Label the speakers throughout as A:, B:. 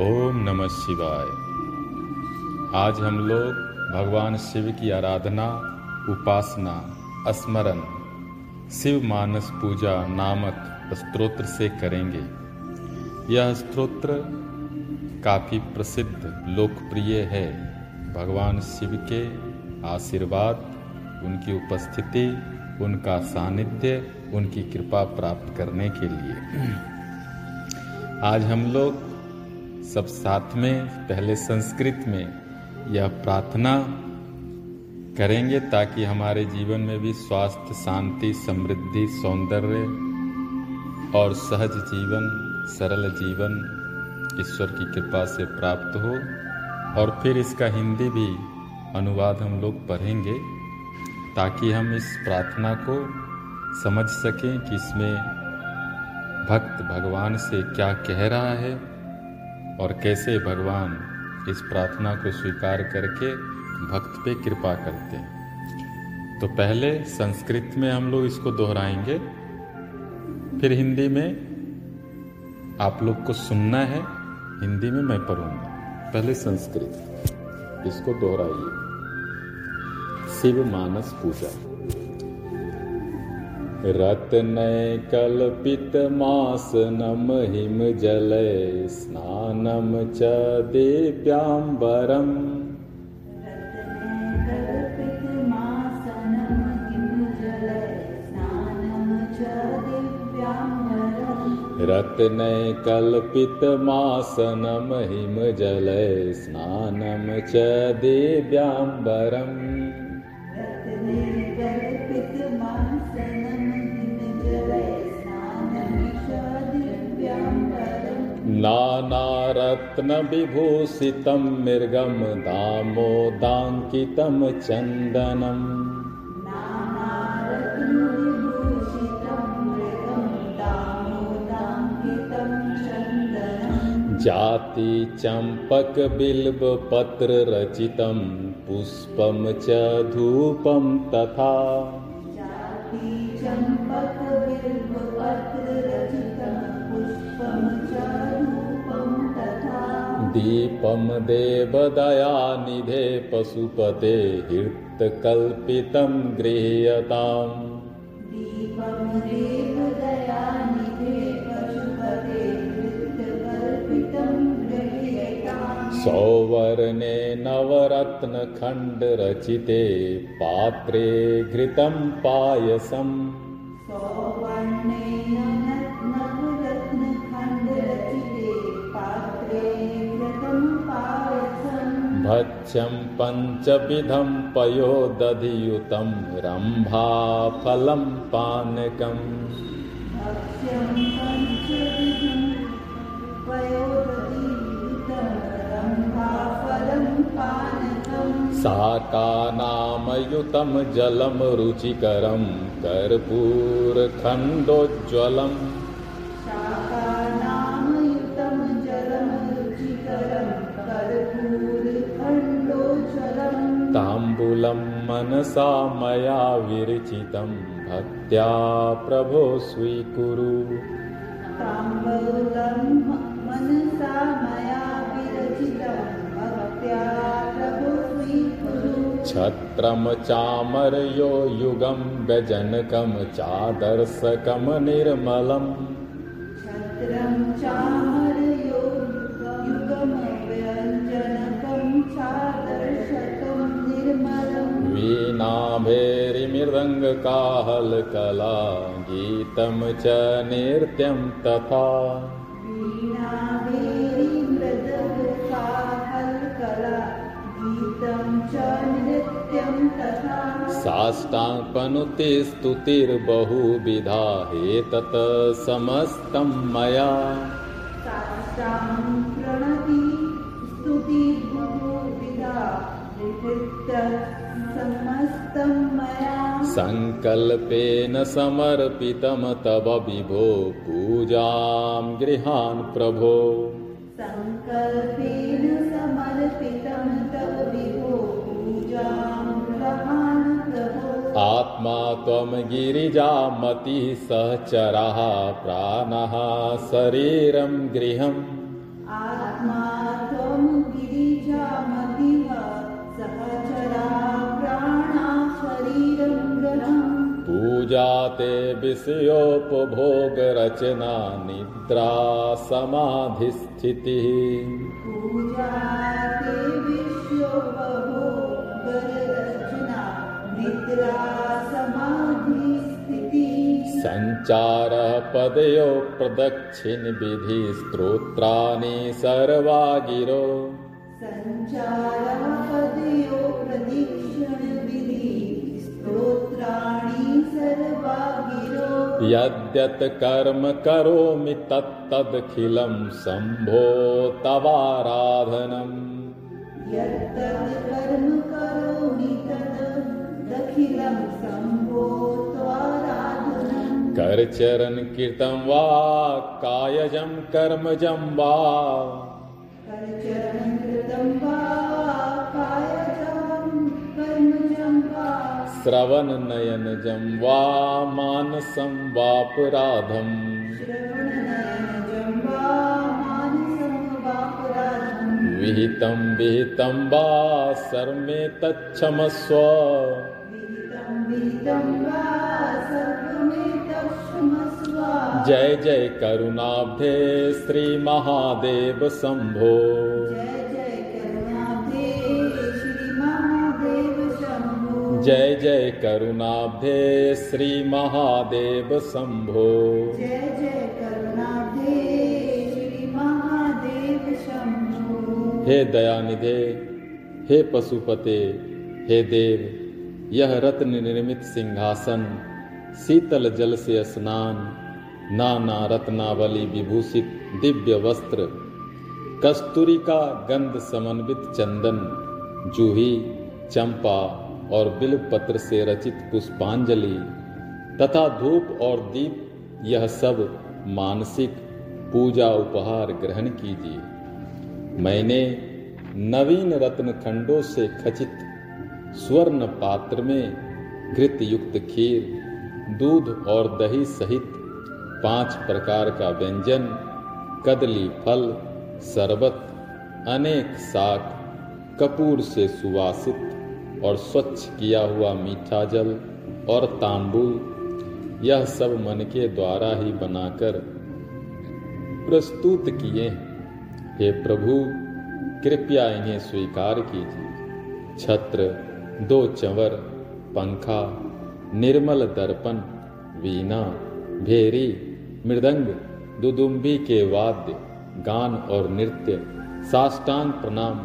A: ओम नमः शिवाय। आज हम लोग भगवान शिव की आराधना, उपासना, स्मरण, शिव मानस पूजा नामक स्त्रोत्र से करेंगे। यह स्त्रोत्र काफ़ी प्रसिद्ध, लोकप्रिय है। भगवान शिव के आशीर्वाद, उनकी उपस्थिति, उनका सानिध्य, उनकी कृपा प्राप्त करने के लिए। आज हम लोग सब साथ में, पहले संस्कृत में यह प्रार्थना करेंगे ताकि हमारे जीवन में भी स्वास्थ्य, शांति, समृद्धि, सौंदर्य और सहज जीवन, सरल जीवन ईश्वर की कृपा से प्राप्त हो। और फिर इसका हिंदी भी अनुवाद हम लोग पढ़ेंगे ताकि हम इस प्रार्थना को समझ सकें कि इसमें भक्त भगवान से क्या कह रहा है। और कैसे भगवान इस प्रार्थना को स्वीकार करके भक्त पे कृपा करते हैं। तो पहले संस्कृत में हम लोग इसको दोहराएँगे। फिर हिंदी में आप लोग को सुनना है, हिंदी में मैं पढ़ूँगा। पहले संस्कृत, इसको दोहराइए। शिव मानस पूजा। रत्नय कल्पितमासनं हिम जलय स्नानं च दिव्याम्बरम्। रत्नय कल्पितमासनं हिमजलय स्नानं च दिव्याम्बरम् नानारत्नविभूषितं मृगं दामोदाङ्कितं चन्दनम् जाति चम्पकबिल्बपत्ररचितं पुष्पं च धूपं तथा। दीपं देवदयानिधे पशुपते हृत्कल्पितं गृह्यताम्। सौवर्णे नवरत्नखण्डरचिते पात्रे घृतं पायसम् भक्ष्यं पञ्चविधं पयोदधियुतं रम्भाफलं पानकम्। शाकानामयुतं जलं रुचिकरं कर्पूरखण्डोज्ज्वलम्। मनसा मया विरचितं भक्त्या प्रभो स्वीकुरु। छत्रं चामरयो युगं व्यजनकं चादर्शकं निर्मलम्। भेरिमिरङ्गकाहलकला गीतं च नृत्यं तथा। साष्टाङ्कनुतिस्तुतिर्बहुविधा हेतत् समस्तं मया। सङ्कल्पेन समर्पितं तव विभो पूजां गृहान् प्रभो।
B: सङ्कल्पेन समर्पितं तव विभो पूजां
A: आत्मा त्वं गिरिजामति सहचरः प्राणः शरीरं गृहम्।
B: आत्मा त्वं गिरिजामतिः
A: सुजाते विषयोपभोगरचना निद्रा
B: समाधिस्थितिः।
A: सञ्चारः निद्रासमाधिस्थितिः सञ्चारपदयो प्रदक्षिणविधिस्तोत्राणि सर्वा गिरो यद्यत् कर्म करोमि तत्तदखिलं शम्भो तवाराधनम् करचरण कृतं वा कायजं कर्मजं वा। श्रवणनयनजं वा मानसं वापराधम्। विहितं विहितं वा सर्मे तच्छमस्व जय जय करुणाब्धे श्रीमहादेव शम्भो
B: जय जय करुणाब्धे श्रीमहादेव शम्भो
A: जय जय करुणाब्धे श्रीमहादेव शम्भो हे दयानिधे हे पशुपते हे देव यह रत्न निर्मित सिंहासन शीतल जल से स्नान नाना रत्नावली विभूषित दिव्य वस्त्र कस्तूरी का गंध समन्वित चंदन जूही चंपा और बिल्व पत्र से रचित पुष्पांजलि तथा धूप और दीप, यह सब मानसिक पूजा उपहार ग्रहण कीजिए। मैंने नवीन रत्न खंडों से खचित स्वर्ण पात्र में घृत युक्त खीर, दूध और दही सहित पाँच प्रकार का व्यंजन, कदली फल, शरबत, अनेक शाक कपूर से सुवासित और स्वच्छ किया हुआ मीठा जल और तांबूल यह सब मन के द्वारा ही बनाकर प्रस्तुत किए हे। प्रभु, कृपया इन्हें स्वीकार कीजिए। छत्र, दो चंवर, पंखा, निर्मल दर्पण, वीणा, भेरी, मृदंग, दुदुम्बी के वाद्य, गान और नृत्य, साष्टांग प्रणाम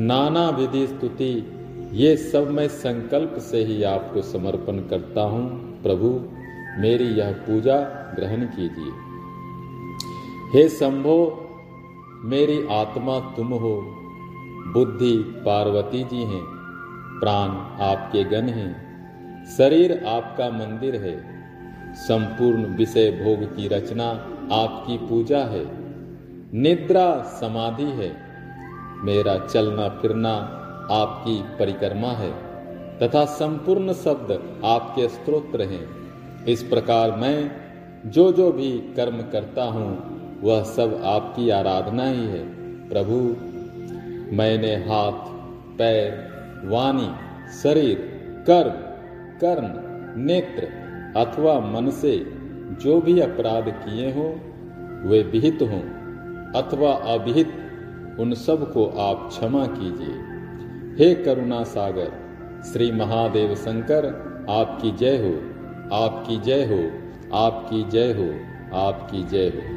A: नाना विधि स्तुति ये सब मैं संकल्प से ही आपको समर्पण करता हूँ। प्रभु, मेरी यह पूजा ग्रहण कीजिए। हे शंभो, मेरी आत्मा तुम हो। बुद्धि पार्वती जी हैं, प्राण आपके गण हैं। शरीर आपका मंदिर है। संपूर्ण विषय भोग की रचना आपकी पूजा है। निद्रा समाधि है। मेरा चलना फिरना आपकी परिक्रमा है, तथा संपूर्ण शब्द आपके स्त्रोत्र हैं इस प्रकार मैं जो जो भी कर्म करता हूँ, वह सब आपकी आराधना ही है। प्रभु, मैंने हाथ, पैर, वाणी, शरीर, कर्म, कर्ण, नेत्र अथवा मन से जो भी अपराध किए हों, वे विहित हों, अथवा अभिहित उन सबको आप क्षमा कीजिए। हे करुणा सागर, श्री महादेव शंकर, आपकी जय हो, आपकी जय हो, आपकी जय हो, आपकी जय हो।